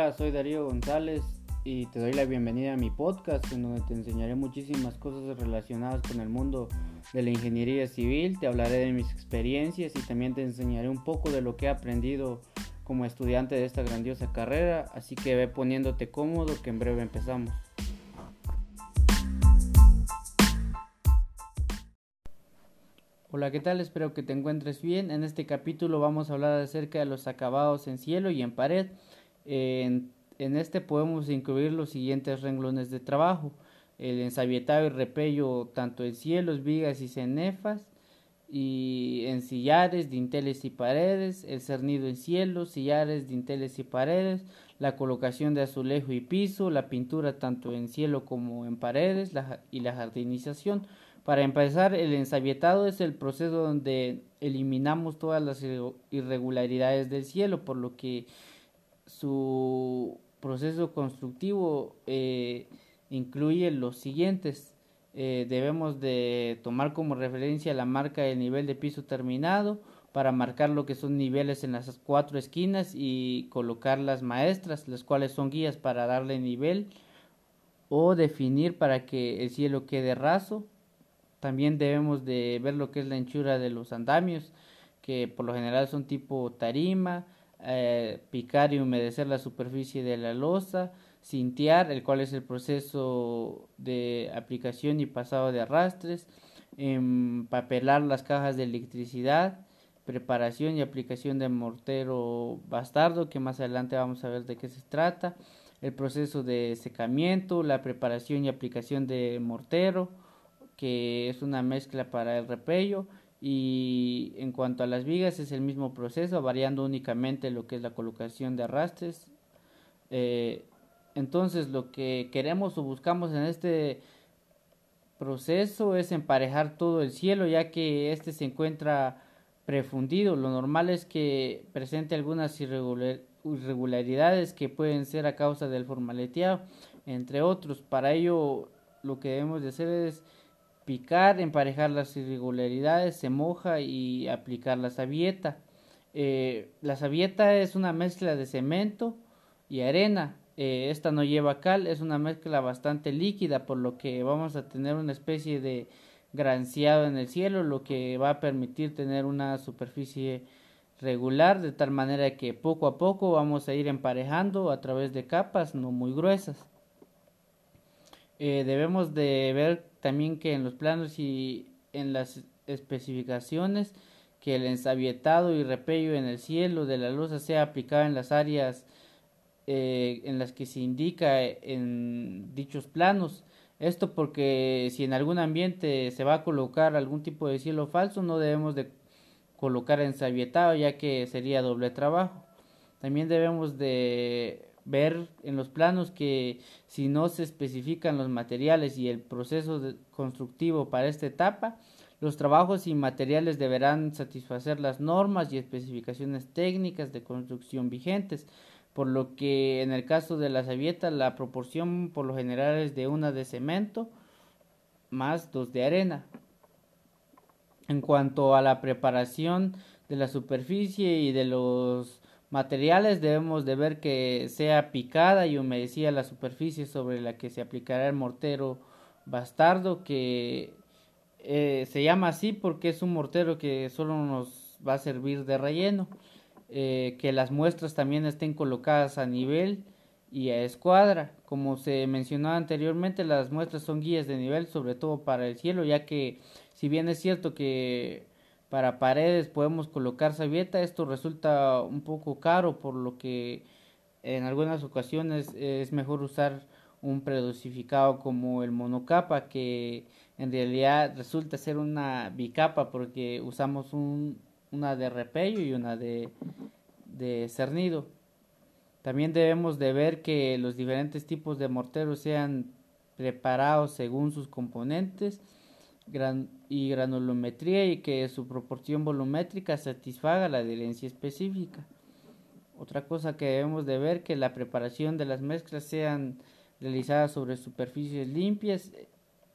Hola, soy Darío González y te doy la bienvenida a mi podcast en donde te enseñaré muchísimas cosas relacionadas con el mundo de la ingeniería civil, te hablaré de mis experiencias y también te enseñaré un poco de lo que he aprendido como estudiante de esta grandiosa carrera, así que ve poniéndote cómodo que en breve empezamos. Hola, ¿qué tal? Espero que te encuentres bien. En este capítulo vamos a hablar acerca de los acabados en cielo y en pared. En, este podemos incluir los siguientes renglones de trabajo. El ensabietado y repello tanto en cielos, vigas y cenefas y en sillares, dinteles y paredes, el cernido en cielos, sillares, dinteles y paredes, la colocación de azulejo y piso, la pintura tanto en cielo como en paredes y la jardinización. Para empezar, el ensabietado es el proceso donde eliminamos todas las irregularidades del cielo, por lo que su proceso constructivo eh, incluye los siguientes. Eh, debemos de tomar como referencia la marca del nivel de piso terminado para marcar lo que son niveles en las cuatro esquinas y colocar las maestras, las cuales son guías para darle nivel o definir para que el cielo quede raso también debemos de ver lo que es la anchura de los andamios, que por lo general son tipo tarima, eh, picar y humedecer la superficie de la losa, cintear, el cual es el proceso de aplicación y pasado de arrastres, empapelar las cajas de electricidad, preparación y aplicación de mortero bastardo, que más adelante vamos a ver de qué se trata, el proceso de secamiento, la preparación y aplicación de mortero, que es una mezcla para el repello y en cuanto a las vigas es el mismo proceso variando únicamente lo que es la colocación de arrastres. Eh, entonces lo que queremos o buscamos en este proceso es emparejar todo el cielo ya que este se encuentra prefundido. Lo normal es que presente algunas irregularidades que pueden ser a causa del formaleteado entre otros. Para ello lo que debemos de hacer es picar, emparejar las irregularidades, se moja y aplicar la sabieta. Eh, la sabieta es una mezcla de cemento y arena. Eh, esta no lleva cal, es una mezcla bastante líquida, por lo que vamos a tener una especie de granceado en el cielo, lo que va a permitir tener una superficie regular, de tal manera que poco a poco vamos a ir emparejando a través de capas no muy gruesas. Eh, debemos de ver también que en los planos y en las especificaciones que el ensabietado y repello en el cielo de la losa sea aplicado en las áreas eh, en las que se indica en dichos planos. Esto porque si en algún ambiente se va a colocar algún tipo de cielo falso, no debemos de colocar ensabietado ya que sería doble trabajo. También debemos de ver en los planos que si no se especifican los materiales y el proceso constructivo para esta etapa, los trabajos y materiales deberán satisfacer las normas y especificaciones técnicas de construcción vigentes, por lo que en el caso de la sabieta la proporción por lo general es de una de cemento más dos de arena. En cuanto a la preparación de la superficie y de los materiales debemos de ver que sea picada y humedecida la superficie sobre la que se aplicará el mortero bastardo que eh, se llama así porque es un mortero que solo nos va a servir de relleno eh, que las muestras también estén colocadas a nivel y a escuadra. Como se mencionó anteriormente las muestras son guías de nivel sobre todo para el cielo ya que si bien es cierto que para paredes podemos colocar sabieta. Esto resulta un poco caro, por lo que en algunas ocasiones es mejor usar un predosificado como el monocapa, que en realidad resulta ser una bicapa porque usamos un, una de repello y una de, de cernido. También debemos de ver que los diferentes tipos de morteros sean preparados según sus componentes y granulometría y que su proporción volumétrica satisfaga la adherencia específica. Otra cosa que debemos de ver que la preparación de las mezclas sean realizadas sobre superficies limpias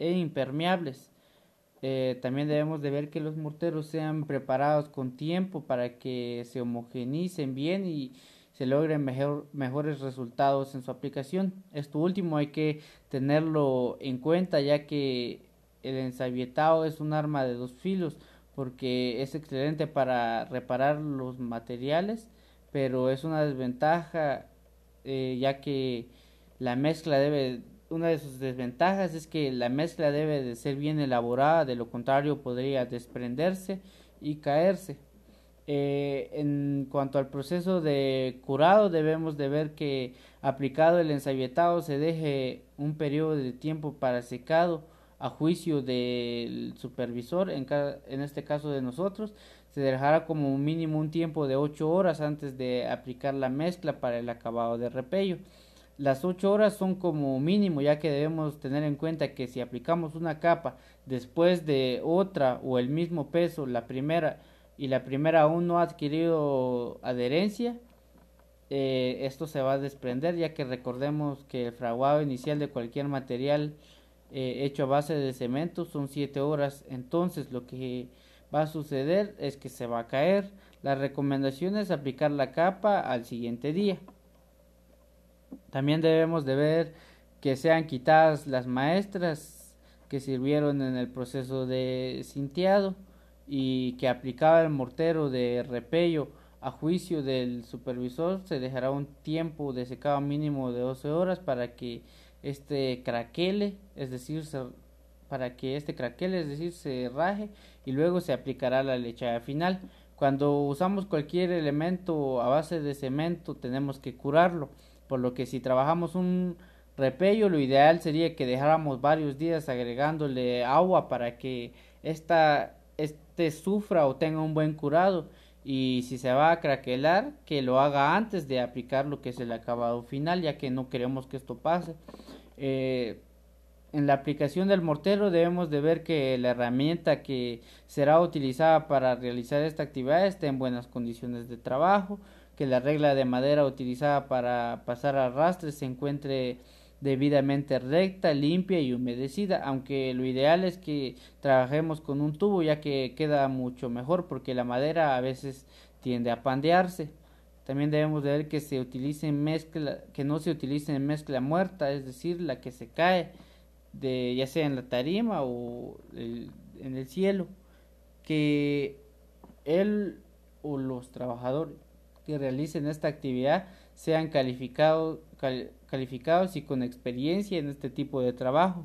e impermeables. Eh, también debemos de ver que los morteros sean preparados con tiempo para que se homogenicen bien y se logren mejor, mejores resultados en su aplicación. Esto último hay que tenerlo en cuenta ya que el ensabietado es un arma de dos filos porque es excelente para reparar los materiales, pero es una desventaja eh, ya que la mezcla debe una de sus desventajas es que la mezcla debe de ser bien elaborada, de lo contrario podría desprenderse y caerse. Eh, en cuanto al proceso de curado, debemos de ver que aplicado el ensabietado se deje un periodo de tiempo para secado a juicio del supervisor, en, en este caso de nosotros, se dejará como mínimo un tiempo de 8 horas antes de aplicar la mezcla para el acabado de repello. Las 8 horas son como mínimo, ya que debemos tener en cuenta que si aplicamos una capa después de otra o el mismo peso, la primera y la primera aún no ha adquirido adherencia, eh, esto se va a desprender, ya que recordemos que el fraguado inicial de cualquier material eh, hecho a base de cemento son 7 horas, entonces lo que va a suceder es que se va a caer. La recomendación es aplicar la capa al siguiente día. También debemos de ver que sean quitadas las maestras que sirvieron en el proceso de cinteado y que aplicaba el mortero de repello a juicio del supervisor se dejará un tiempo de secado mínimo de 12 horas para que este craquele, es decir, para que este craquele, es decir, se raje y luego se aplicará la lechada final. Cuando usamos cualquier elemento a base de cemento tenemos que curarlo por lo que si trabajamos un repello lo ideal sería que dejáramos varios días agregándole agua para que esta, este sufra o tenga un buen curado y si se va a craquelar que lo haga antes de aplicar lo que es el acabado final ya que no queremos que esto pase. Eh, en la aplicación del mortero debemos de ver que la herramienta que será utilizada para realizar esta actividad esté en buenas condiciones de trabajo que la regla de madera utilizada para pasar arrastre se encuentre debidamente recta, limpia y humedecida, aunque lo ideal es que trabajemos con un tubo ya que queda mucho mejor porque la madera a veces tiende a pandearse. También debemos de ver que se utilice mezcla, que no se utilice mezcla muerta, es decir, la que se cae de ya sea en la tarima o en el cielo, que él o los trabajadores que realicen esta actividad sean calificados, calificados y con experiencia en este tipo de trabajo.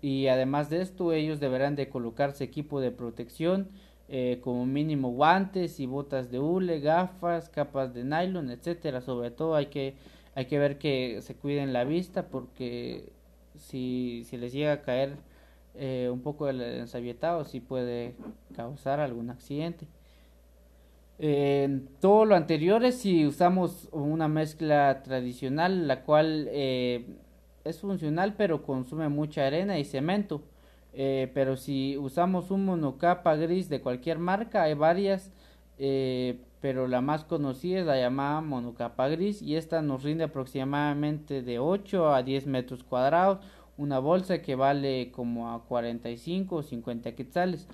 Y además de esto, ellos deberán de colocarse equipo de protección, eh, como mínimo guantes y botas de hule, gafas, capas de nylon, etcétera. Sobre todo hay que, hay que ver que se cuiden la vista porque si, si les llega a caer eh, un poco el ensabietado, sí puede causar algún accidente. Todo lo anterior es si usamos una mezcla tradicional, la cual eh, es funcional pero consume mucha arena y cemento. Eh, pero si usamos un monocapa gris de cualquier marca, hay varias, eh, pero la más conocida es la llamada monocapa gris y esta nos rinde aproximadamente de 8 a 10 metros cuadrados, una bolsa que vale como a 45 o 50 quetzales.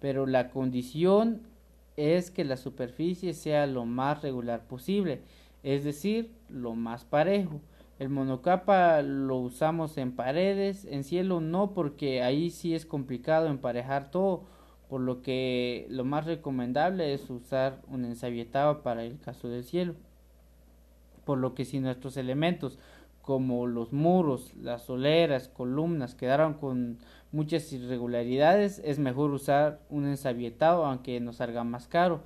Pero la condición es que la superficie sea lo más regular posible, es decir, lo más parejo. El monocapa lo usamos en paredes, en cielo no, porque ahí sí es complicado emparejar todo, por lo que lo más recomendable es usar un ensabietado para el caso del cielo. Por lo que si nuestros elementos como los muros, las soleras, columnas quedaron con muchas irregularidades, es mejor usar un ensabietado aunque nos salga más caro.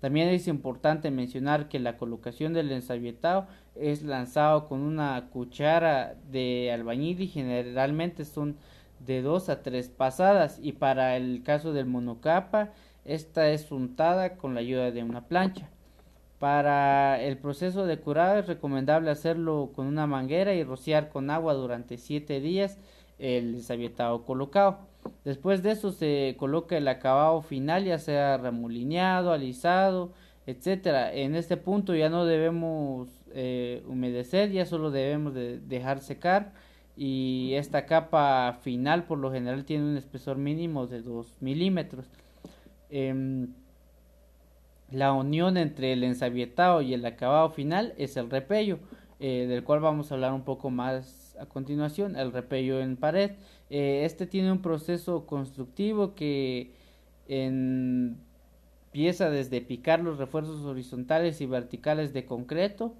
También es importante mencionar que la colocación del ensabietado es lanzado con una cuchara de albañil y generalmente son de dos a tres pasadas y para el caso del monocapa esta es untada con la ayuda de una plancha. Para el proceso de curado es recomendable hacerlo con una manguera y rociar con agua durante siete días el desabietado colocado. Después de eso se coloca el acabado final, ya sea remolineado, alisado, etcétera. En este punto ya no debemos eh, humedecer, ya solo debemos de dejar secar y esta capa final por lo general tiene un espesor mínimo de 2 milímetros. Em, La unión entre el ensabietado y el acabado final es el repello, eh, del cual vamos a hablar un poco más a continuación, el repello en pared. Eh, este tiene un proceso constructivo que empieza desde picar los refuerzos horizontales y verticales de concreto,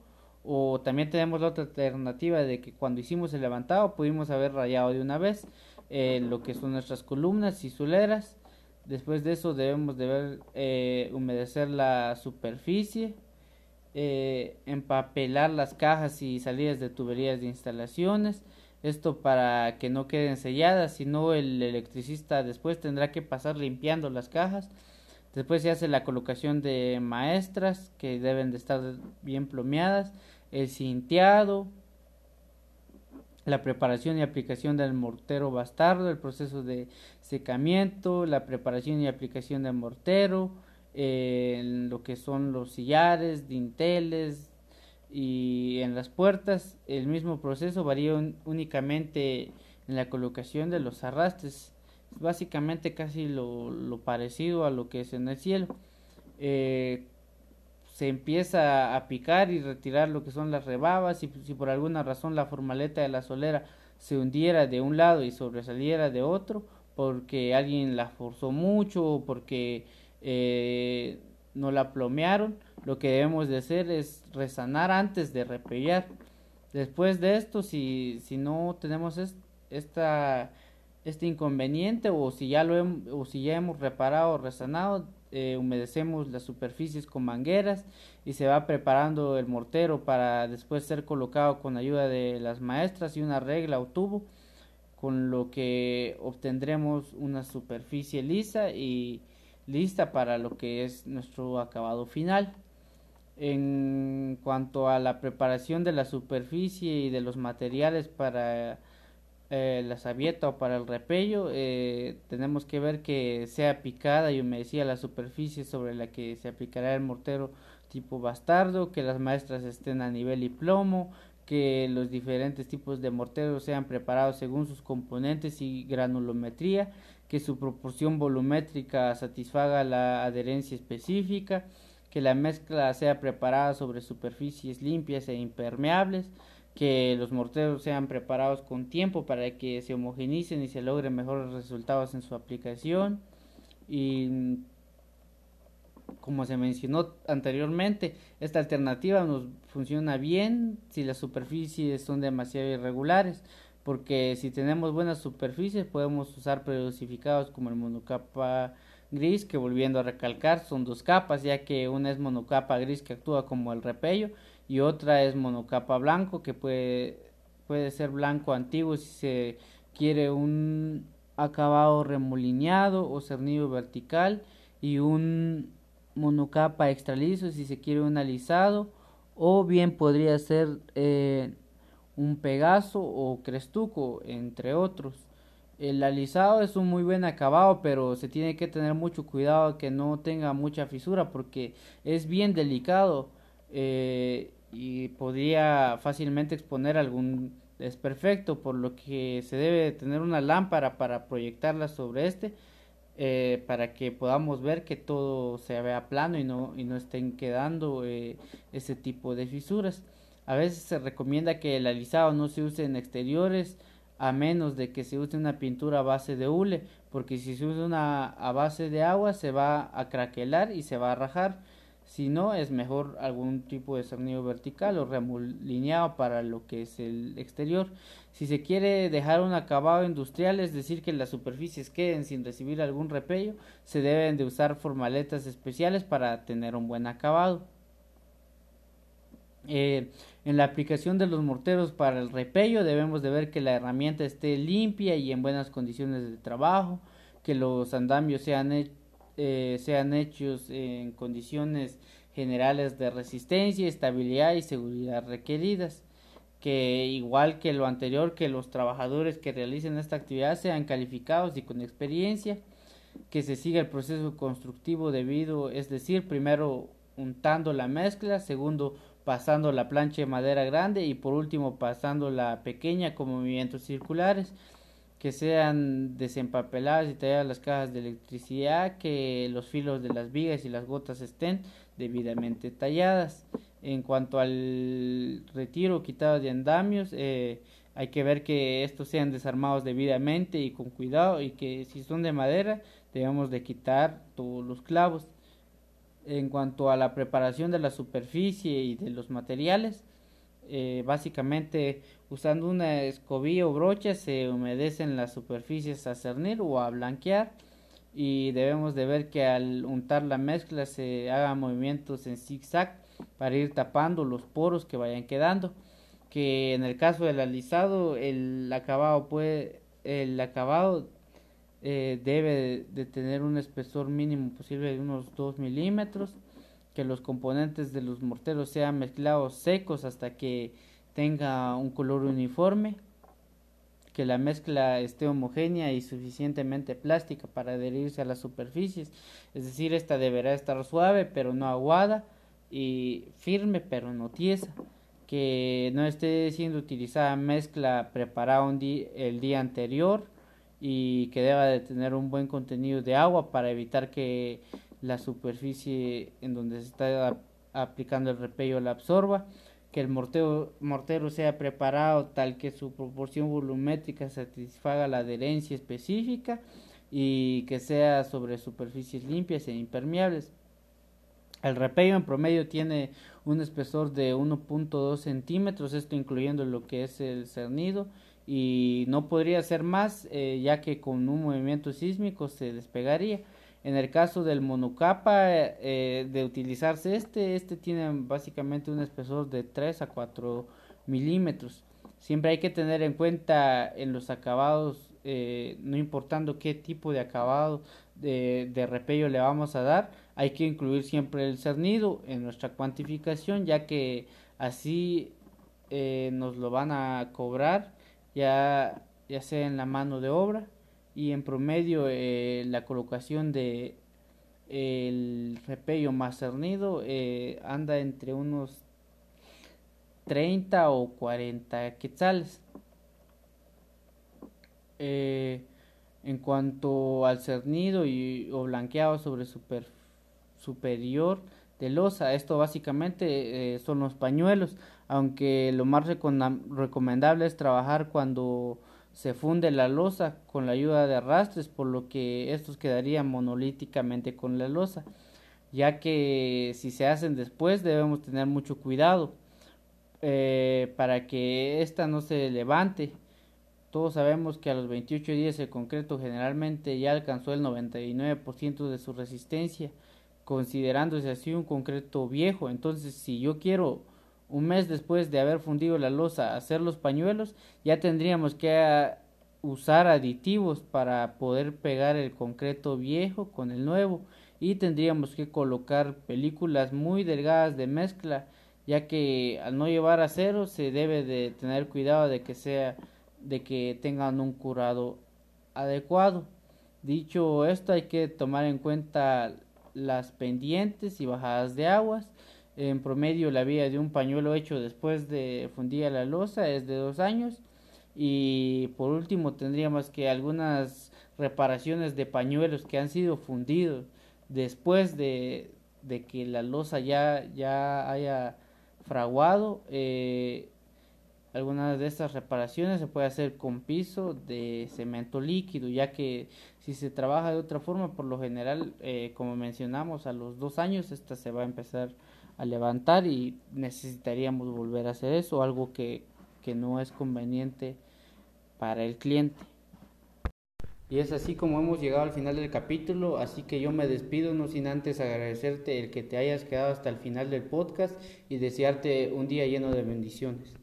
o también tenemos la otra alternativa de que cuando hicimos el levantado pudimos haber rayado de una vez eh, lo que son nuestras columnas y suleras Después de eso debemos de ver, eh, humedecer la superficie, eh, empapelar las cajas y salidas de tuberías de instalaciones. Esto para que no queden selladas, sino el electricista después tendrá que pasar limpiando las cajas. Después se hace la colocación de maestras que deben de estar bien plomeadas, el cinteado, la preparación y aplicación del mortero bastardo, el proceso de secamiento, la preparación y aplicación del mortero, en lo que son los sillares, dinteles y en las puertas el mismo proceso varía únicamente en la colocación de los arrastres, básicamente casi lo, lo parecido a lo que es en el cielo. Eh, se empieza a picar y retirar lo que son las rebabas y si por alguna razón la formaleta de la solera se hundiera de un lado y sobresaliera de otro porque alguien la forzó mucho o porque eh, no la plomearon lo que debemos de hacer es resanar antes de repellar. Después de esto si, si no tenemos esta este inconveniente o si ya lo o si ya hemos reparado o resanado eh, humedecemos las superficies con mangueras y se va preparando el mortero para después ser colocado con ayuda de las maestras y una regla o tubo con lo que obtendremos una superficie lisa y lista para lo que es nuestro acabado final. En cuanto a la preparación de la superficie y de los materiales para eh, la sabieta o para el repello, eh, tenemos que ver que sea picada y humedecida la superficie sobre la que se aplicará el mortero tipo bastardo, que las maestras estén a nivel y plomo, que los diferentes tipos de morteros sean preparados según sus componentes y granulometría, que su proporción volumétrica satisfaga la adherencia específica, que la mezcla sea preparada sobre superficies limpias e impermeables, que los morteros sean preparados con tiempo para que se homogenicen y se logren mejores resultados en su aplicación. Y como se mencionó anteriormente esta alternativa nos funciona bien si las superficies son demasiado irregulares porque si tenemos buenas superficies podemos usar predosificados como el monocapa gris que volviendo a recalcar son dos capas ya que una es monocapa gris que actúa como el repello y otra es monocapa blanco que puede, puede ser blanco antiguo si se quiere un acabado remolineado o cernido vertical y un monocapa extra liso si se quiere un alisado o bien podría ser eh, un pegaso o crestuco entre otros. El alisado es un muy buen acabado pero se tiene que tener mucho cuidado que no tenga mucha fisura porque es bien delicado eh, y podría fácilmente exponer algún desperfecto, por lo que se debe tener una lámpara para proyectarla sobre este, eh, para que podamos ver que todo se vea plano y no, y no estén quedando eh, ese tipo de fisuras. A veces se recomienda que el alisado no se use en exteriores a menos de que se use una pintura a base de hule, porque si se usa una a base de agua se va a craquelar y se va a rajar si no, es mejor algún tipo de cernido vertical o remolineado para lo que es el exterior. Si se quiere dejar un acabado industrial, es decir, que las superficies queden sin recibir algún repello, se deben de usar formaletas especiales para tener un buen acabado. Eh, en la aplicación de los morteros para el repello debemos de ver que la herramienta esté limpia y en buenas condiciones de trabajo, que los andamios sean hechos eh, sean hechos en condiciones generales de resistencia, estabilidad y seguridad requeridas. Que igual que lo anterior que los trabajadores que realicen esta actividad sean calificados y con experiencia que se siga el proceso constructivo debido es decir primero untando la mezcla segundo pasando la plancha de madera grande y por último pasando la pequeña con movimientos circulares que sean desempapeladas y talladas las cajas de electricidad, que los filos de las vigas y las gotas estén debidamente talladas. En cuanto al retiro quitado de andamios, eh, hay que ver que estos sean desarmados debidamente y con cuidado y que si son de madera debemos de quitar todos los clavos. En cuanto a la preparación de la superficie y de los materiales, eh, básicamente usando una escobilla o brocha se humedecen las superficies a cernir o a blanquear y debemos de ver que al untar la mezcla se hagan movimientos en zigzag para ir tapando los poros que vayan quedando que en el caso del alisado el acabado puede el acabado eh, debe de tener un espesor mínimo posible de unos 2 milímetros que los componentes de los morteros sean mezclados secos hasta que tenga un color uniforme, que la mezcla esté homogénea y suficientemente plástica para adherirse a las superficies, es decir, esta deberá estar suave pero no aguada y firme pero no tiesa, que no esté siendo utilizada mezcla preparada el día anterior y que deba de tener un buen contenido de agua para evitar que la superficie en donde se está aplicando el repello la absorba, que el mortero, mortero sea preparado tal que su proporción volumétrica satisfaga la adherencia específica y que sea sobre superficies limpias e impermeables. El repello en promedio tiene un espesor de 1.2 centímetros, esto incluyendo lo que es el cernido, y no podría ser más, eh, ya que con un movimiento sísmico se despegaría. En el caso del monocapa, eh, de utilizarse este, este tiene básicamente un espesor de 3 a 4 milímetros. Siempre hay que tener en cuenta en los acabados, eh, no importando qué tipo de acabado de, repello le vamos a dar, hay que incluir siempre el cernido en nuestra cuantificación, ya que así eh, nos lo van a cobrar ya, ya sea en la mano de obra y en promedio eh, la colocación de el repello más cernido eh, anda entre unos 30 o 40 quetzales. Eh, en cuanto al cernido y, o blanqueado sobre super, superior de losa, esto básicamente son los pañuelos, aunque lo más recomendable es trabajar cuando se funde la losa con la ayuda de arrastres, por lo que estos quedarían monolíticamente con la losa, ya que si se hacen después debemos tener mucho cuidado eh, para que ésta no se levante. Todos sabemos que a los 28 días el concreto generalmente ya alcanzó el 99% de su resistencia, considerándose así un concreto viejo. Entonces, si yo quiero un mes después de haber fundido la losa hacer los pañuelos, ya tendríamos que ah, usar aditivos para poder pegar el concreto viejo con el nuevo. Y tendríamos que colocar películas muy delgadas de mezcla ya que al no llevar acero se debe de tener cuidado de que sea de que tengan un curado adecuado. Dicho esto hay que tomar en cuenta las pendientes y bajadas de aguas en promedio la vida de un pañuelo hecho después de fundir la losa es de dos años. Y por último tendríamos que algunas reparaciones de pañuelos que han sido fundidos después de, de que la losa ya, ya haya fraguado. Eh, algunas de estas reparaciones se puede hacer con piso de cemento líquido, ya que si se trabaja de otra forma, por lo general, eh, como mencionamos, a los dos años esta se va a empezar a levantar y necesitaríamos volver a hacer eso, algo que, que no es conveniente para el cliente. Y es así como hemos llegado al final del capítulo, así que yo me despido no sin antes agradecerte el que te hayas quedado hasta el final del podcast y desearte un día lleno de bendiciones.